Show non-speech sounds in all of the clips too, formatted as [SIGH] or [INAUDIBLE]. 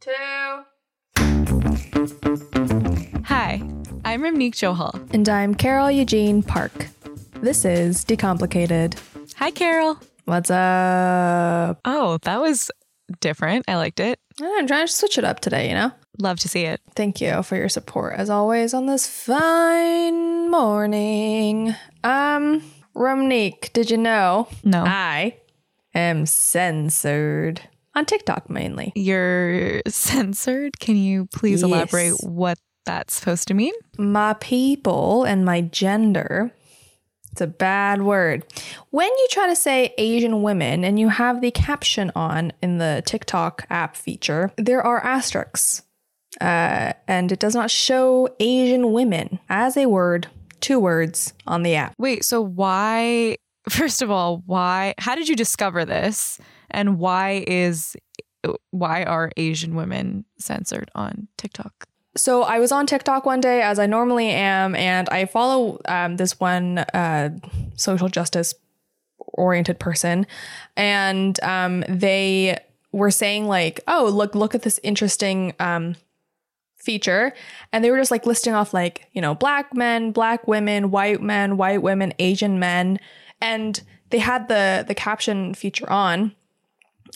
two. Hi, I'm Ramneek Johal. And I'm Carol Eugene Park. This is Decomplicated. Hi, Carol. What's up? Oh, that was different. I liked it. I'm trying to switch it up today, you know? Love to see it. Thank you for your support as always on this fine morning. Um, Ramneek, did you know? No. I am censored on TikTok mainly. You're censored. Can you please Yes. elaborate what that's supposed to mean? My people and my gender. It's a bad word. When you try to say Asian women and you have the caption on in the TikTok app feature, there are asterisks. Uh, and it does not show Asian women as a word, two words on the app. Wait, so why, [LAUGHS] first of all, why, how did you discover this? And why is, why are Asian women censored on TikTok? So I was on TikTok one day, as I normally am, and I follow um, this one uh, social justice oriented person, and um, they were saying like, "Oh, look, look at this interesting um, feature," and they were just like listing off like, you know, black men, black women, white men, white women, Asian men, and they had the the caption feature on.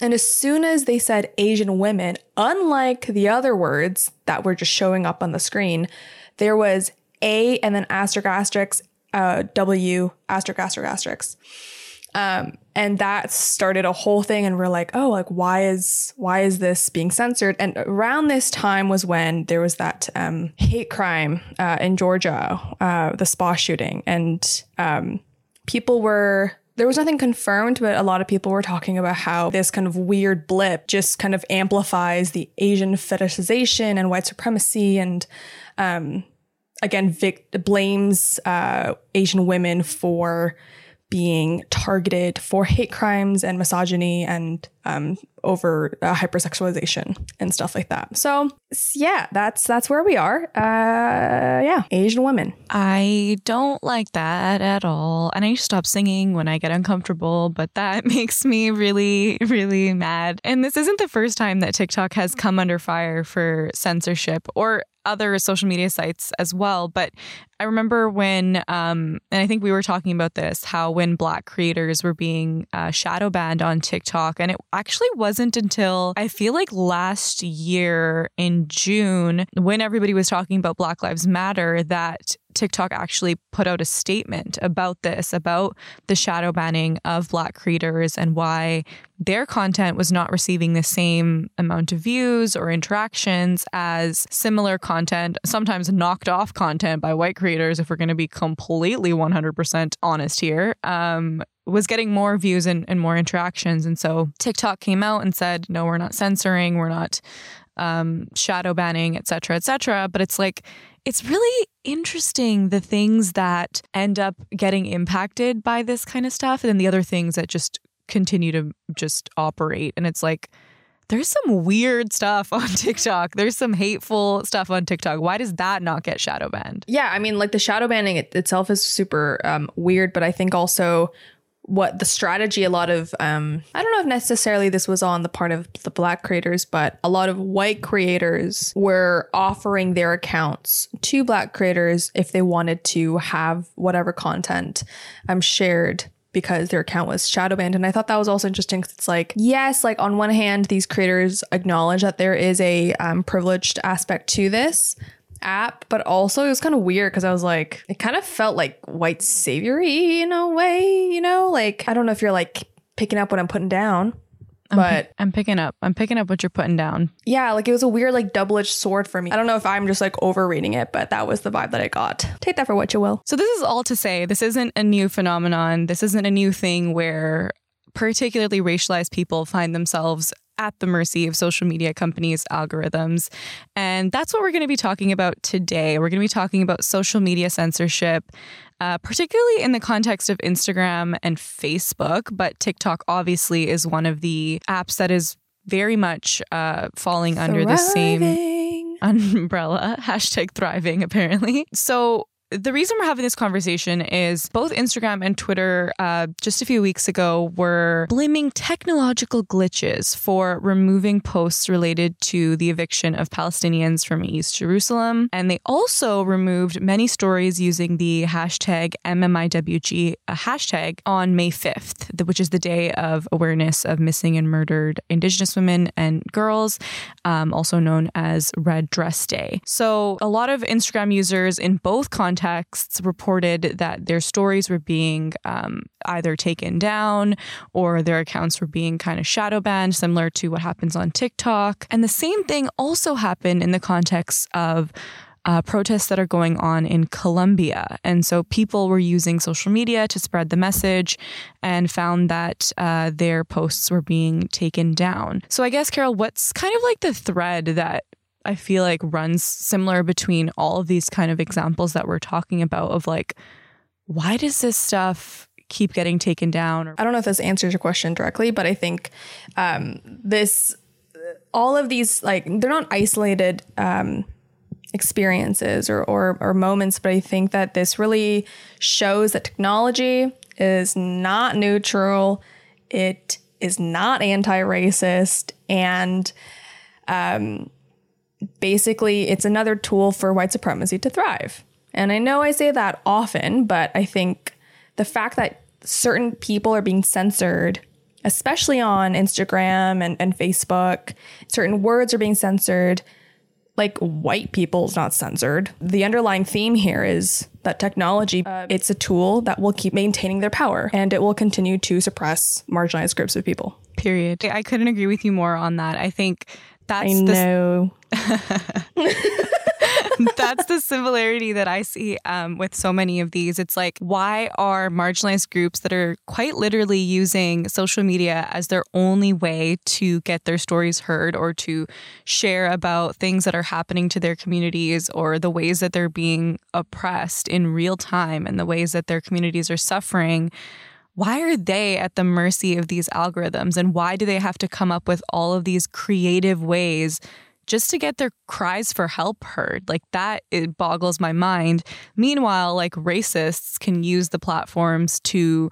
And as soon as they said Asian women, unlike the other words that were just showing up on the screen, there was A and then asterisk asterisk uh, W asterisk asterisk asterisk. Um, and that started a whole thing, and we're like, oh, like why is why is this being censored? And around this time was when there was that um, hate crime uh, in Georgia, uh, the spa shooting, and um, people were there was nothing confirmed, but a lot of people were talking about how this kind of weird blip just kind of amplifies the Asian fetishization and white supremacy, and um, again, vic- blames uh, Asian women for being targeted for hate crimes and misogyny and um, over uh, hypersexualization and stuff like that. So yeah, that's that's where we are. Uh, yeah, Asian women. I don't like that at all. And I stop singing when I get uncomfortable, but that [LAUGHS] makes me really, really mad. And this isn't the first time that TikTok has come under fire for censorship or other social media sites as well. But I remember when, um, and I think we were talking about this, how when Black creators were being uh, shadow banned on TikTok, and it actually wasn't until I feel like last year in June when everybody was talking about Black Lives Matter that TikTok actually put out a statement about this, about the shadow banning of Black creators and why their content was not receiving the same amount of views or interactions as similar content, sometimes knocked off content by white creators, if we're going to be completely 100% honest here. Um, was getting more views and, and more interactions. And so TikTok came out and said, no, we're not censoring, we're not um, shadow banning, et cetera, et cetera. But it's like, it's really interesting the things that end up getting impacted by this kind of stuff and then the other things that just continue to just operate. And it's like, there's some weird stuff on [LAUGHS] TikTok. There's some hateful stuff on TikTok. Why does that not get shadow banned? Yeah, I mean, like the shadow banning it, itself is super um, weird, but I think also what the strategy a lot of um I don't know if necessarily this was on the part of the black creators, but a lot of white creators were offering their accounts to black creators if they wanted to have whatever content um shared because their account was shadow banned. And I thought that was also interesting because it's like, yes, like on one hand, these creators acknowledge that there is a um, privileged aspect to this app, but also it was kind of weird because I was like, it kind of felt like white saviory in a way, you know? Like, I don't know if you're like picking up what I'm putting down, but I'm picking up. I'm picking up what you're putting down. yeah, like it was a weird, like double edged sword for me. I don't know if I'm just like overreading it, but that was the vibe that I got. Take that for what you will. So this is all to say this isn't a new phenomenon. This isn't a new thing where particularly racialized people find themselves at the mercy of social media companies' algorithms. And that's what we're going to be talking about today. We're going to be talking about social media censorship, uh, particularly in the context of Instagram and Facebook. But TikTok obviously is one of the apps that is very much uh, falling under the same umbrella [LAUGHS] hashtag thriving apparently so the reason we're having this conversation is both Instagram and Twitter uh, just a few weeks ago were blaming technological glitches for removing posts related to the eviction of Palestinians from East Jerusalem. And they also removed many stories using the hashtag MMIWG hashtag on May 5th, which is the day of awareness of missing and murdered Indigenous women and girls, um, also known as Red Dress Day. So a lot of Instagram users in both contexts contexts reported that their stories were being um, either taken down or their accounts were being kind of shadow banned, similar to what happens on TikTok. And the same thing also happened in the context of uh, protests that are going on in Colombia. And so people were using social media to spread the message and found that uh, their posts were being taken down. So I guess, Carol, what's kind of like the thread that I feel like runs similar between all of these kind of examples that we're talking about of like, why does this stuff keep getting taken down? I don't know if this answers your question directly, but I think um, this, all of these, like, they're not isolated um, experiences or, or, or moments, but I think that this really shows that technology is not neutral. It is not anti racist. And, um, basically it's another tool for white supremacy to thrive. And I know I say that often, but I think the fact that certain people are being censored, especially on Instagram and, and Facebook, certain words are being censored, like white people's not censored. The underlying theme here is that technology, uh, it's a tool that will keep maintaining their power and it will continue to suppress marginalized groups of people. Period. I couldn't agree with you more on that. I think that's I know. [LAUGHS] that's the similarity that I see um, with so many of these. It's like, why are marginalized groups that are quite literally using social media as their only way to get their stories heard or to share about things that are happening to their communities or the ways that they're being oppressed in real time and the ways that their communities are suffering? Why are they at the mercy of these algorithms? And why do they have to come up with all of these creative ways just to get their cries for help heard? Like that it boggles my mind. Meanwhile like racists can use the platforms to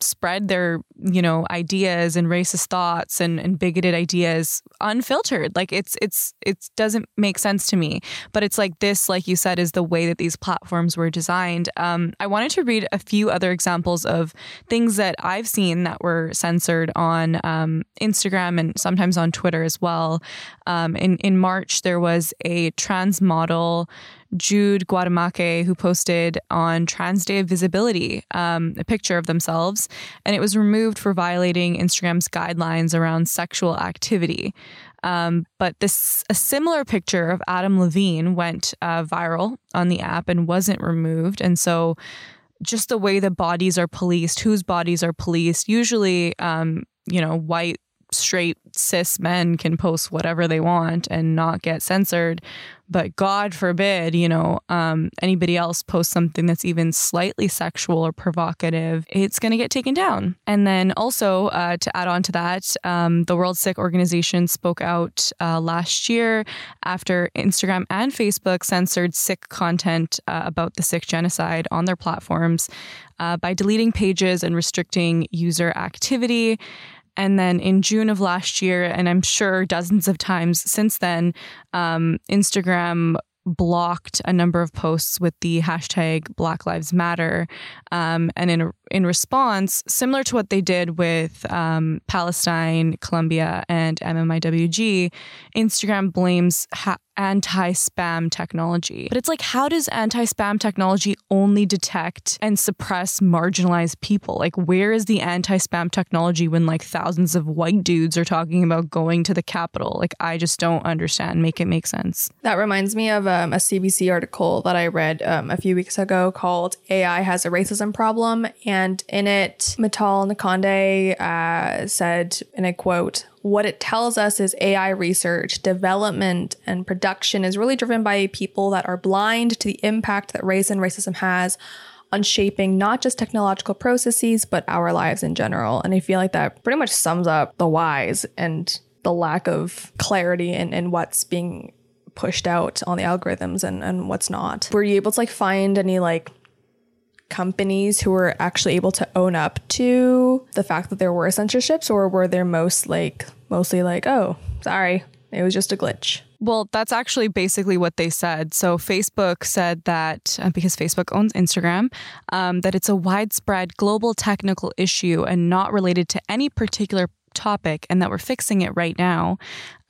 spread their you know ideas and racist thoughts and, and bigoted ideas unfiltered. Like it's it's it doesn't make sense to me. But it's like this like you said is the way that these platforms were designed. Um, i wanted to read a few other examples of things that i've seen that were censored on um, instagram and sometimes on twitter as well. Um, in, in march there was a trans model Jude Guaitamacchi, who posted on Trans Day of Visibility um, a picture of themselves, and it was removed for violating Instagram's guidelines around sexual activity. Um, but this a similar picture of Adam Levine went uh, viral on the app and wasn't removed, and so just the way the bodies are policed, whose bodies are policed, usually, um, you know, white straight cis men can post whatever they want and not get censored. But god forbid you know um, anybody else posts something that's even slightly sexual or provocative it's going to get taken down. And then also uh, to add on to that um, the world Sikh organization spoke out uh, last year after instagram and facebook censored Sikh content uh, about the Sikh genocide on their platforms uh, by deleting pages and restricting user activity and then in June of last year, and I'm sure dozens of times since then, um, Instagram blocked a number of posts with the hashtag Black Lives Matter. Um, and in, in response, similar to what they did with um, Palestine, Colombia, and MMIWG, Instagram blames ha- anti spam technology. But it's like, how does anti spam technology only detect and suppress marginalized people? Like, where is the anti spam technology when like thousands of white dudes are talking about going to the Capitol? Like, I just don't understand. Make it make sense. That reminds me of um, a CBC article that I read um, a few weeks ago called AI Has a Racism Problem. And in it, Mithal Nalkande uh, said, in a quote, what it tells us is AI research, development, and production is really driven by people that are blind to the impact that race and racism has on shaping not just technological processes, but our lives in general. And I feel like that pretty much sums up the whys and the lack of clarity in, in what's being pushed out on the algorithms and, and what's not. Were you able to like find any like companies who were actually able to own up to the fact that there were censorships or were there most like mostly like, oh, sorry, it was just a glitch? Well, that's actually basically what they said. So, Facebook said that uh, because Facebook owns Instagram, um, that it's a widespread global technical issue and not related to any particular topic and that we're fixing it right now.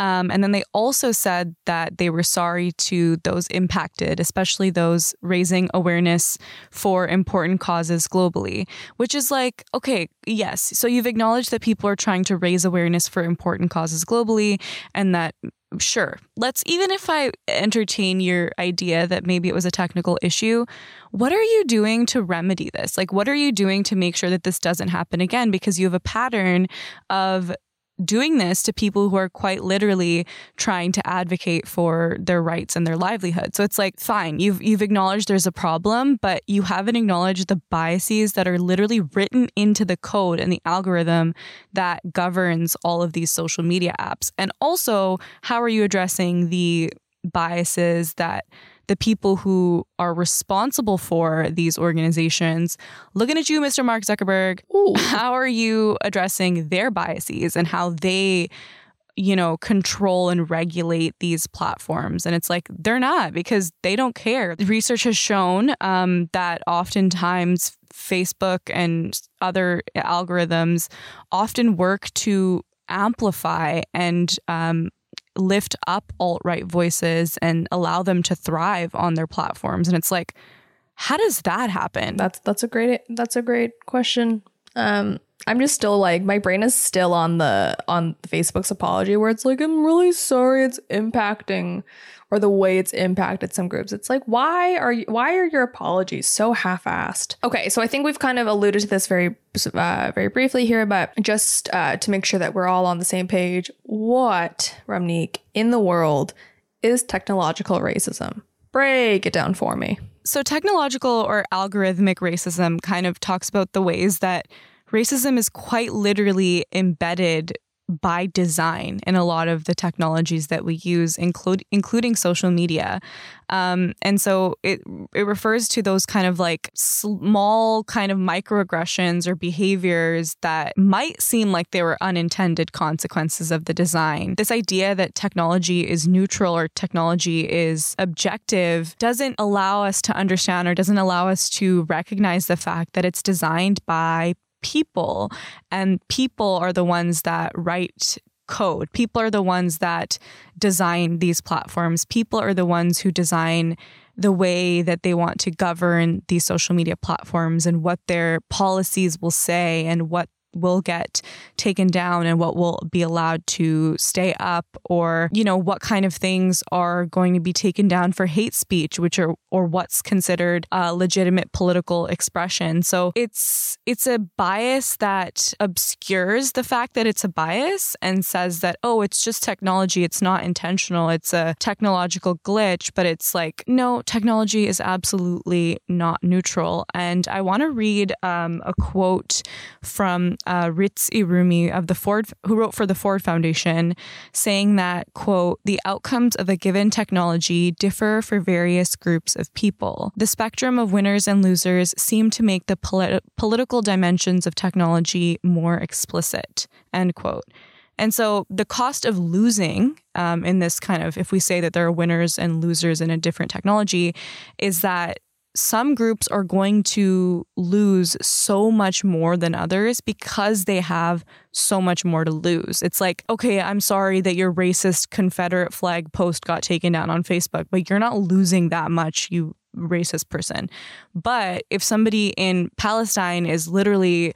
Um, and then they also said that they were sorry to those impacted, especially those raising awareness for important causes globally, which is like, okay, yes. So you've acknowledged that people are trying to raise awareness for important causes globally and that sure, let's even if I entertain your idea that maybe it was a technical issue, what are you doing to remedy this? Like, what are you doing to make sure that this doesn't happen again? Because you have a pattern of doing this to people who are quite literally trying to advocate for their rights and their livelihood. So it's like, fine, you've you've acknowledged there's a problem, but you haven't acknowledged the biases that are literally written into the code and the algorithm that governs all of these social media apps. And also, how are you addressing the biases that the people who are responsible for these organizations. Looking at you, Mr. Mark Zuckerberg, Ooh. [LAUGHS] how are you addressing their biases and how they you know, control and regulate these platforms. And it's like they're not because they don't care. Research has shown um, that oftentimes Facebook and other algorithms often work to amplify and um, lift up alt right voices and allow them to thrive on their platforms. And it's like, how does that happen? That's that's a great that's a great question. Um, I'm just still like my brain is still on the on Facebook's apology where it's like I'm really sorry it's impacting or the way it's impacted some groups. It's like why are you why are your apologies so half-assed? Okay, so I think we've kind of alluded to this very uh, very briefly here, but just uh, to make sure that we're all on the same page, what Ramneek in the world is technological racism? Break it down for me. So technological or algorithmic racism kind of talks about the ways that racism is quite literally embedded by design in a lot of the technologies that we use, include including social media. Um, and so it it refers to those kind of like small kind of microaggressions or behaviors that might seem like they were unintended consequences of the design. This idea that technology is neutral or technology is objective doesn't allow us to understand or doesn't allow us to recognize the fact that it's designed by people, and people are the ones that write code. People are the ones that design these platforms. People are the ones who design the way that they want to govern these social media platforms and what their policies will say and what will get taken down and what will be allowed to stay up or you know what kind of things are going to be taken down for hate speech which are or what's considered a legitimate political expression. So it's it's a bias that obscures the fact that it's a bias and says that oh it's just technology. It's not intentional. It's a technological glitch but it's like no technology is absolutely not neutral. And i want to read um, a quote from uh, Ritz Irumi of the Ford, who wrote for the Ford Foundation, saying that quote the outcomes of a given technology differ for various groups of people. The spectrum of winners and losers seem to make the polit- political dimensions of technology more explicit. End quote. And so the cost of losing um, in this kind of, if we say that there are winners and losers in a different technology, is that some groups are going to lose so much more than others because they have so much more to lose. It's like, okay, I'm sorry that your racist Confederate flag post got taken down on Facebook, but you're not losing that much, you racist person. But if somebody in Palestine is literally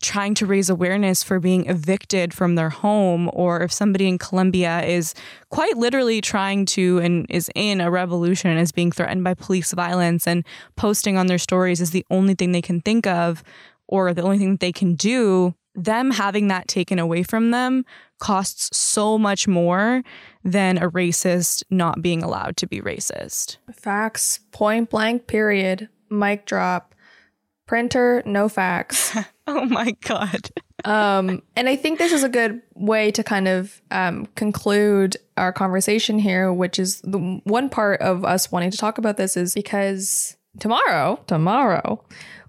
trying to raise awareness for being evicted from their home, or if somebody in Colombia is quite literally trying to and is in a revolution and is being threatened by police violence and posting on their stories is the only thing they can think of or the only thing that they can do, them having that taken away from them costs so much more than a racist not being allowed to be racist. Facts, point blank, period. Mic drop. Printer, no facts. [LAUGHS] oh my God. um, and I think this is a good way to kind of um, conclude our conversation here, which is the one part of us wanting to talk about this is because tomorrow, tomorrow,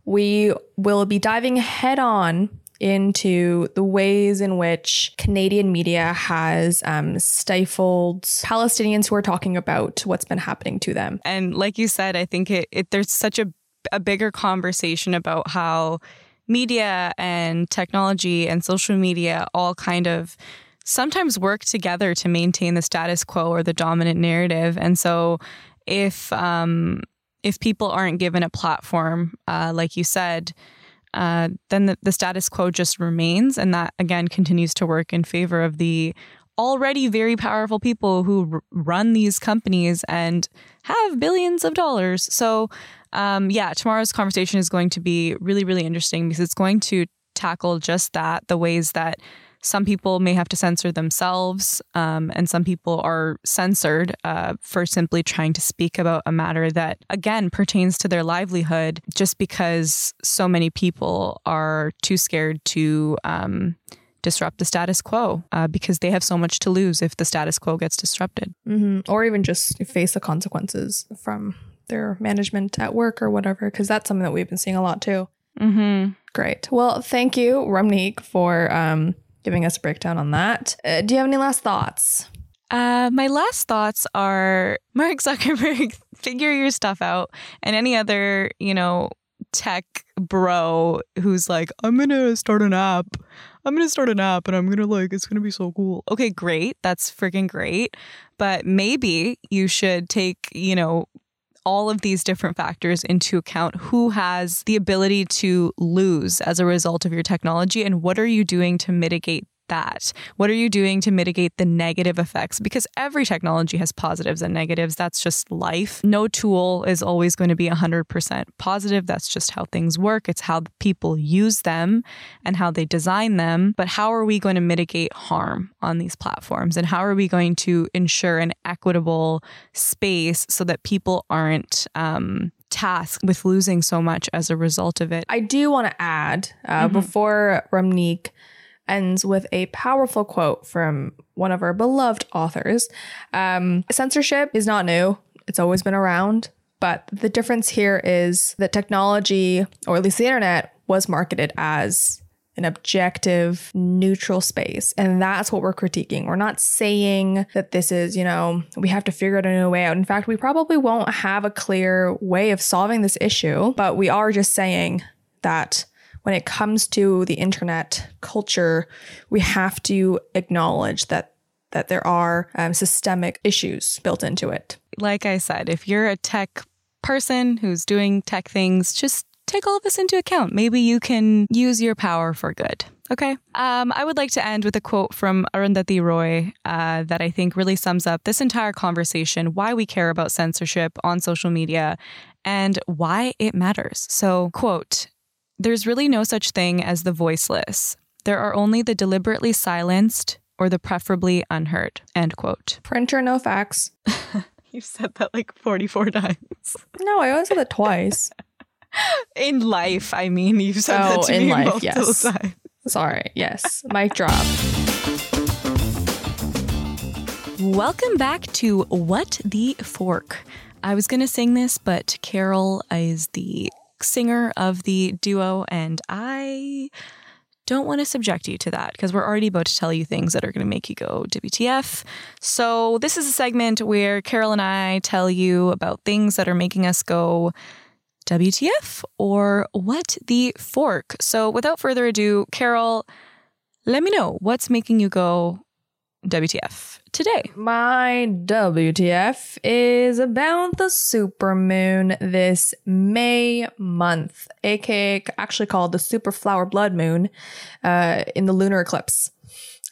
we will be diving head on into the ways in which Canadian media has um, stifled Palestinians who are talking about what's been happening to them. And like you said, I think it, it there's such a a bigger conversation about how media and technology and social media all kind of sometimes work together to maintain the status quo or the dominant narrative. And so if um, if people aren't given a platform, uh, like you said, uh, then the, the status quo just remains. And that, again, continues to work in favor of the already very powerful people who r- run these companies and have billions of dollars. So, um, yeah, tomorrow's conversation is going to be really, really interesting because it's going to tackle just that the ways that some people may have to censor themselves, um, and some people are censored uh, for simply trying to speak about a matter that, again, pertains to their livelihood just because so many people are too scared to. Um, disrupt the status quo uh, because they have so much to lose if the status quo gets disrupted. Mm-hmm. Or even just face the consequences from their management at work or whatever, because that's something that we've been seeing a lot too. Mm-hmm. Great. Well, thank you, Ramneek, for um, giving us a breakdown on that. Uh, do you have any last thoughts? Uh, my last thoughts are [LAUGHS] Mark Zuckerberg, [LAUGHS] figure your stuff out, and any other, you know, tech bro who's like, I'm gonna start an app. I'm gonna start an app and I'm gonna like, it's gonna be so cool. Okay, great. That's freaking great. But maybe you should take, you know, all of these different factors into account. Who has the ability to lose as a result of your technology, and what are you doing to mitigate that? What are you doing to mitigate the negative effects? Because every technology has positives and negatives. That's just life. No tool is always going to be 100% positive. That's just how things work. It's how people use them and how they design them. But how are we going to mitigate harm on these platforms? And how are we going to ensure an equitable space so that people aren't, um, tasked with losing so much as a result of it. I do want to add uh, mm-hmm. before Ramneek ends with a powerful quote from one of our beloved authors. Um, censorship is not new, it's always been around. But the difference here is that technology, or at least the internet, was marketed as an objective, neutral space. And that's what we're critiquing. We're not saying that this is, you know, we have to figure out a new way out. In fact, we probably won't have a clear way of solving this issue, but we are just saying that when it comes to the internet culture, we have to acknowledge that that there are um, systemic issues built into it. Like I said, if you're a tech person who's doing tech things, just take all of this into account. Maybe you can use your power for good. Okay. Um, I would like to end with a quote from Arundhati Roy uh, that I think really sums up this entire conversation, why we care about censorship on social media, and why it matters. So, quote, there's really no such thing as the voiceless. There are only the deliberately silenced or the preferably unheard. End quote. Printer, no facts. [LAUGHS] you said that like 44 times. No, I only said that twice. [LAUGHS] in life, I mean, you've said oh, that to in me life, multiple yes. times. Sorry. Yes. Mic drop. Welcome back to What the Fork. I was going to sing this, but Carol is the singer of the duo, and I don't want to subject you to that because we're already about to tell you things that are going to make you go WTF. So, this is a segment where Carol and I tell you about things that are making us go WTF or what the fork. So, without further ado, Carol, let me know what's making you go WTF today? My WTF is about the supermoon this May month, aka actually called the super flower blood moon, uh, in the lunar eclipse.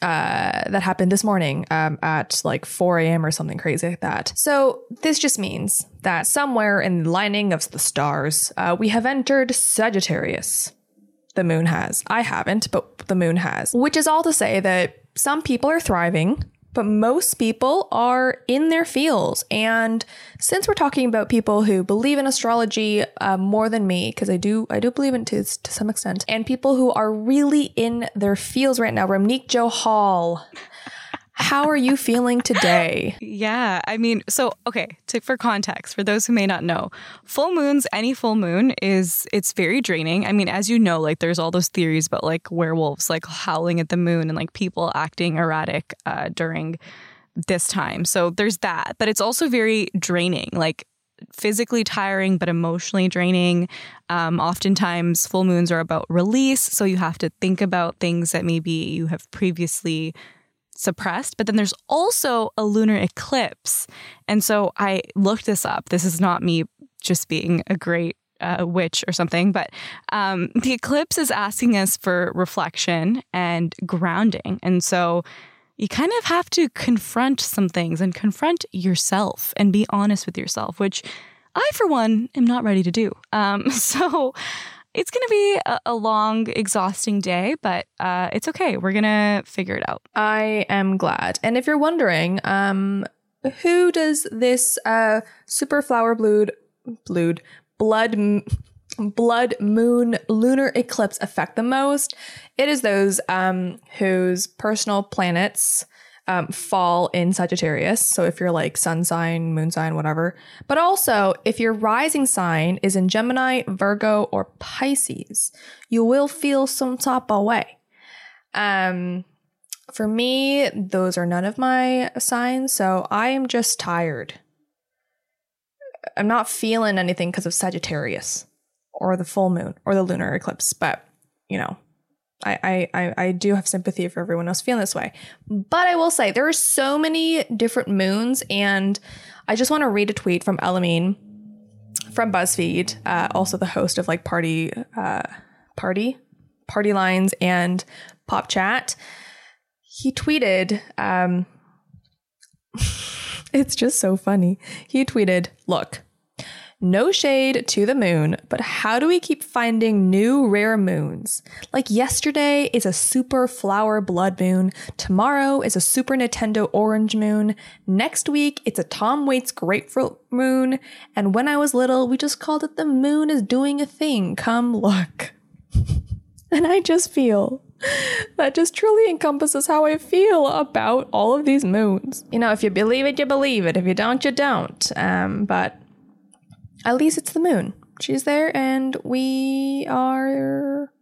Uh, that happened this morning um, at like 4 a.m. or something crazy like that. So, this just means that somewhere in the lining of the stars, uh, we have entered Sagittarius. The moon has. I haven't, but the moon has. Which is all to say that some people are thriving, but most people are in their feels. And since we're talking about people who believe in astrology uh, more than me, because I do, I do believe in it to, to some extent, and people who are really in their feels right now, Ramneek Johal. How are you feeling today? Yeah, I mean, so okay, to, for context, for those who may not know, full moons, any full moon is it's very draining. I mean, as you know, like there's all those theories about like werewolves like howling at the moon and like people acting erratic uh, during this time. So there's that, but it's also very draining. Like physically tiring but emotionally draining. Um, oftentimes, full moons are about release, so you have to think about things that maybe you have previously suppressed, but then there's also a lunar eclipse. And so I looked this up. This is not me just being a great uh, witch or something, but um, the eclipse is asking us for reflection and grounding. And so you kind of have to confront some things and confront yourself and be honest with yourself, which I, for one, am not ready to do. Um, [LAUGHS] so it's going to be a, a, long, exhausting day, but uh, it's okay. We're going to figure it out. I am glad. And if you're wondering, um, who does this uh, super flower blood, blood, blood, blood moon lunar eclipse affect the most? It is those um, whose personal planets um, fall in Sagittarius. So if you're like sun sign, moon sign, whatever. But also, if your rising sign is in Gemini, Virgo, or Pisces, you will feel some type of way. Um, for me, those are none of my signs. So I am just tired. I'm not feeling anything because of Sagittarius or the full moon or the lunar eclipse, but you know, I, I, I do have sympathy for everyone else feeling this way. But I will say there are so many different moons, and I just want to read a tweet from Elamin from BuzzFeed, uh, also the host of like Party uh, Party Party Lines and Pop Chat. He tweeted, um, [LAUGHS] it's just so funny. He tweeted, "Look, no shade to the moon, but how do we keep finding new rare moons? Like yesterday is a super flower blood moon, tomorrow is a super Nintendo orange moon, next week it's a Tom Waits grapefruit moon, and when I was little, we just called it the moon is doing a thing. Come look. [LAUGHS] and I just feel that just truly encompasses how I feel about all of these moons. You know, if you believe it, you believe it. If you don't, you don't. Um, but at least it's the moon. She's there, and we are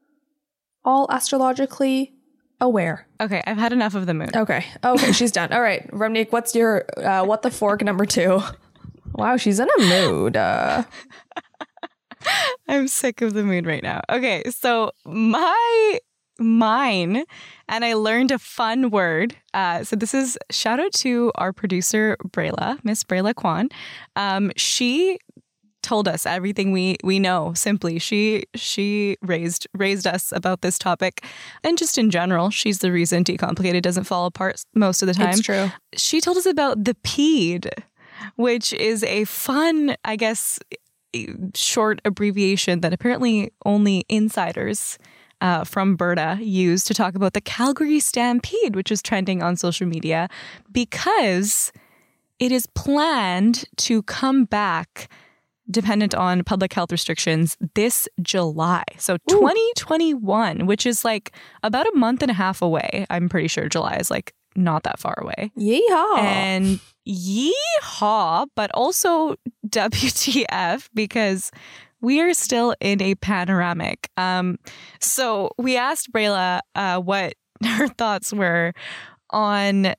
all astrologically aware. Okay, I've had enough of the moon. Okay, okay, she's done. All right, Ramneek, what's your uh, what the fork number two? Wow, she's in a mood. Uh. [LAUGHS] I'm sick of the moon right now. Okay, so my mine and I learned a fun word. Uh, so this is shout out to our producer Brayla, Miss Brayla Kwan. Um, she told us everything we we know simply. She she raised raised us about this topic. And just in general she's the reason decomplicated doesn't fall apart most of the time. It's true. She told us about the 'Pede which is a fun i guess short abbreviation that apparently only insiders uh, from Berta use to talk about the Calgary Stampede, which is trending on social media because it is planned to come back dependent on public health restrictions this July. So Ooh. 2021, which is like about a month and a half away. I'm pretty sure July is like not that far away. Yeehaw. And yeehaw, but also [LAUGHS] WTF because we are still in a panoramic. Um, so we asked Brayla uh, what [LAUGHS] her thoughts were on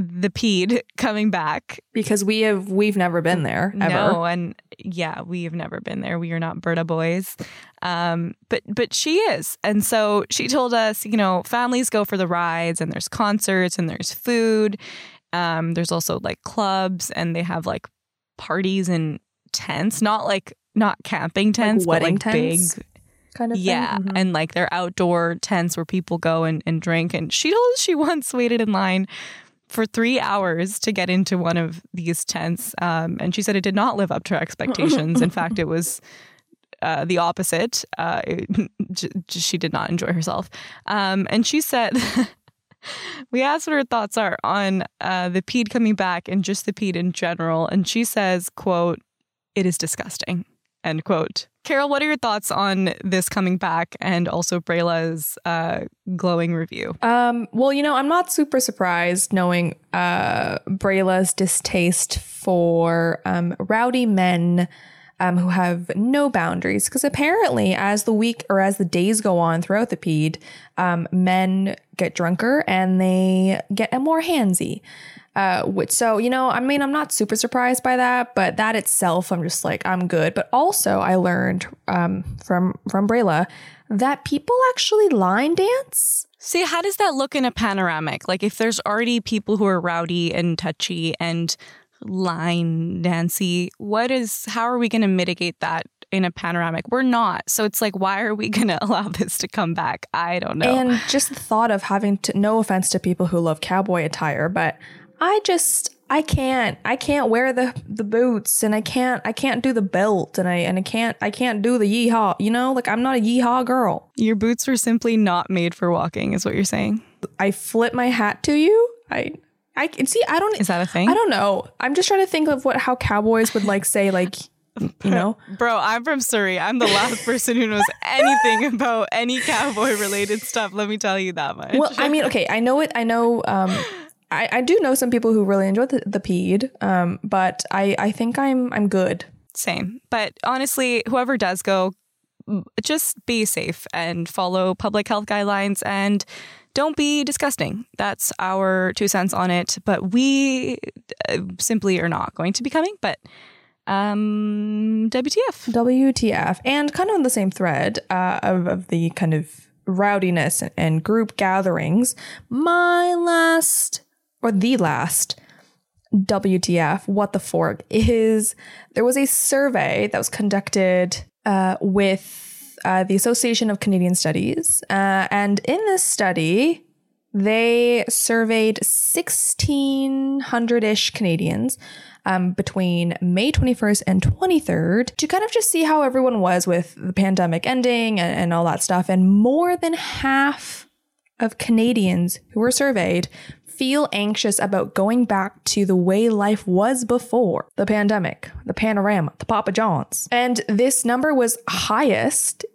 the 'Pede [LAUGHS] coming back because we have we've never been there ever. No, and yeah, we have never been there. We are not Berta boys, um, but but she is, and so she told us, you know, families go for the rides, and there's concerts, and there's food. Um, there's also like clubs, and they have like parties and tents, not like not camping tents, like wedding but like tents? big kind of yeah mm-hmm. and like they're outdoor tents where people go and, and drink and she told us she [LAUGHS] once waited in line for three hours to get into one of these tents. Um, and she said it did not live up to her expectations. In fact, it was uh, the opposite. Uh, it, [LAUGHS] j- she did not enjoy herself. Um, and she said [LAUGHS] we asked what her thoughts are on uh, the 'Pede coming back and just the 'Pede in general, and she says, "quote It is disgusting." End quote. Carol, what are your thoughts on this coming back and also Brayla's uh, glowing review? Um, well, you know, I'm not super surprised knowing uh, Brayla's distaste for um, rowdy men um, who have no boundaries. Because apparently, as the week or as the days go on throughout the PED, um, men get drunker and they get more handsy. Uh, which so you know, I mean, I'm not super surprised by that, but that itself, I'm just like, I'm good. But also, I learned um, from from Brayla that people actually line dance. See, how does that look in a panoramic? Like, if there's already people who are rowdy and touchy and line Nancy, what is how are we going to mitigate that in a panoramic? We're not. So it's like why are we [LAUGHS] going to allow this to come back? I don't know. And just the thought of having to no offense to people who love cowboy attire, but I just I can't I can't wear the the boots and I can't I can't do the belt and I and I can't I can't do the yeehaw. You know, like I'm not a yeehaw girl. Your boots were simply not made for walking, is what you're saying. I flip my hat to you. I I can see. I don't. Is that a thing? I don't know. I'm just trying to think of what how cowboys would like say like. [LAUGHS] You know, bro, I'm from Surrey. I'm the last [LAUGHS] person who knows anything about any cowboy related stuff. Let me tell you that much. Well, I mean, okay, I know it. I know. Um, I, I do know some people who really enjoy the, the PED, um, but I, I think I'm I'm good. Same. But honestly, whoever does go, just be safe and follow public health guidelines and don't be disgusting. That's our two cents on it. But we uh, simply are not going to be coming. But um, WTF. WTF. And kind of on the same thread uh, of, of the kind of rowdiness and group gatherings, my last, or the last, WTF, what the fork, is there was a survey that was conducted uh, with uh, the Association of Canadian Studies. Uh, and in this study, they surveyed 1,600 ish Canadians um, between May 21st and 23rd to kind of just see how everyone was with the pandemic ending and, and all that stuff. And more than half of Canadians who were surveyed feel anxious about going back to the way life was before the pandemic, the panorama, the Papa Johns. And this number was highest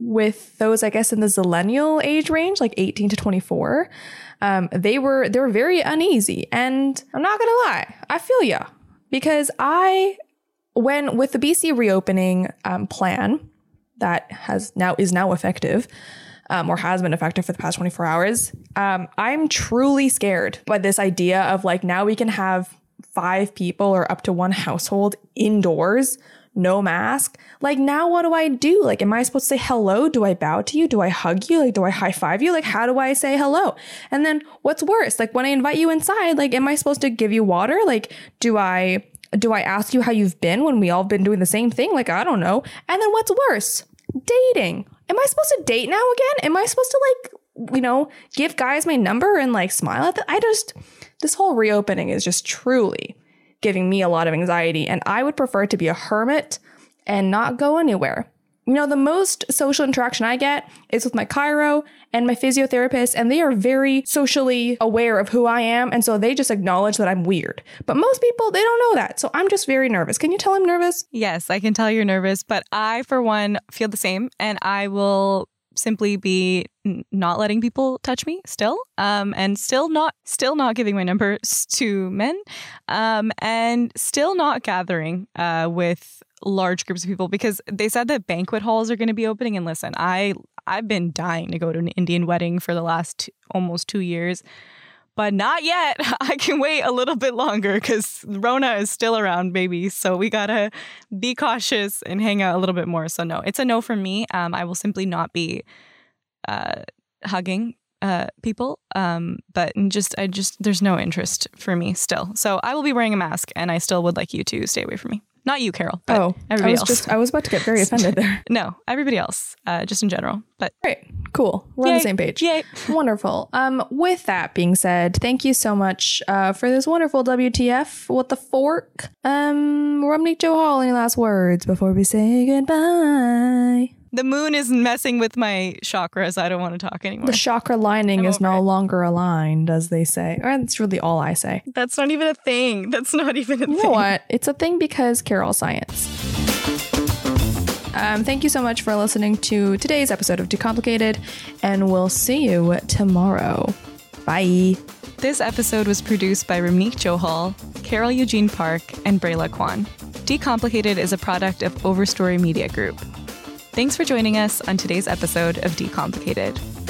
with those, I guess, in the zillennial age range, like 18 to 24. Um, they were they were very uneasy. And I'm not gonna lie, I feel ya. Because I when with the BC reopening um, plan that has now is now effective, um, or has been effective for the past 24 hours, um, I'm truly scared by this idea of like now we can have five people or up to one household indoors, no mask. Like now what do I do? Like am I supposed to say hello? Do I bow to you? Do I hug you? Like do I high five you? Like how do I say hello? And then what's worse? Like when I invite you inside, like am I supposed to give you water? Like do I do I ask you how you've been when we all been doing the same thing? Like I don't know. And then what's worse? Dating am I supposed to date now again? Am I supposed to like, you know, give guys my number and like smile at them? I just, this whole reopening is just truly giving me a lot of anxiety. And I would prefer to be a hermit and not go anywhere. You know, the most social interaction I get is with my chiro and my physiotherapist, and they are very socially aware of who I am. And so they just acknowledge that I'm weird. But most people, they don't know that. So I'm just very nervous. Can you tell I'm nervous? Yes, I can tell you're nervous, but I, for one, feel the same. And I will simply be not letting people touch me still um, and still not still not giving my numbers to men um, and still not gathering uh, with large groups of people because they said that banquet halls are going to be opening. And listen, I I've been dying to go to an Indian wedding for the last almost two years, but not yet. [LAUGHS] I can wait a little bit longer because Rona is still around, baby. So we gotta be cautious and hang out a little bit more. So no, it's a no for me. Um, I will simply not be uh, hugging uh, people. Um, but just I just there's no interest for me still. So I will be wearing a mask, and I still would like you to stay away from me. Not you, Carol. Oh, everybody I was else. Just, I was about to get very [LAUGHS] offended there. [LAUGHS] no, everybody else, uh, just in general. But great, cool. We're Yay. on the same page. Yay. [LAUGHS] Wonderful. Um, with that being said, thank you so much uh, for this wonderful WTF. What the fork? Um, Ramneek Johal. Any last words before we say goodbye? The moon is messing with my chakras. I don't want to talk anymore. The chakra lining I'm is no it. longer aligned, as they say. Or that's really all I say. That's not even a thing. That's not even a You thing. know what? It's a thing because Carol Science. Um, thank you so much for listening to today's episode of Decomplicated, and we'll see you tomorrow. Bye. This episode was produced by Ramneek Johal, Carol Eugene Park, and Brayla Kwan. Decomplicated is a product of Overstory Media Group. Thanks for joining us on today's episode of Decomplicated.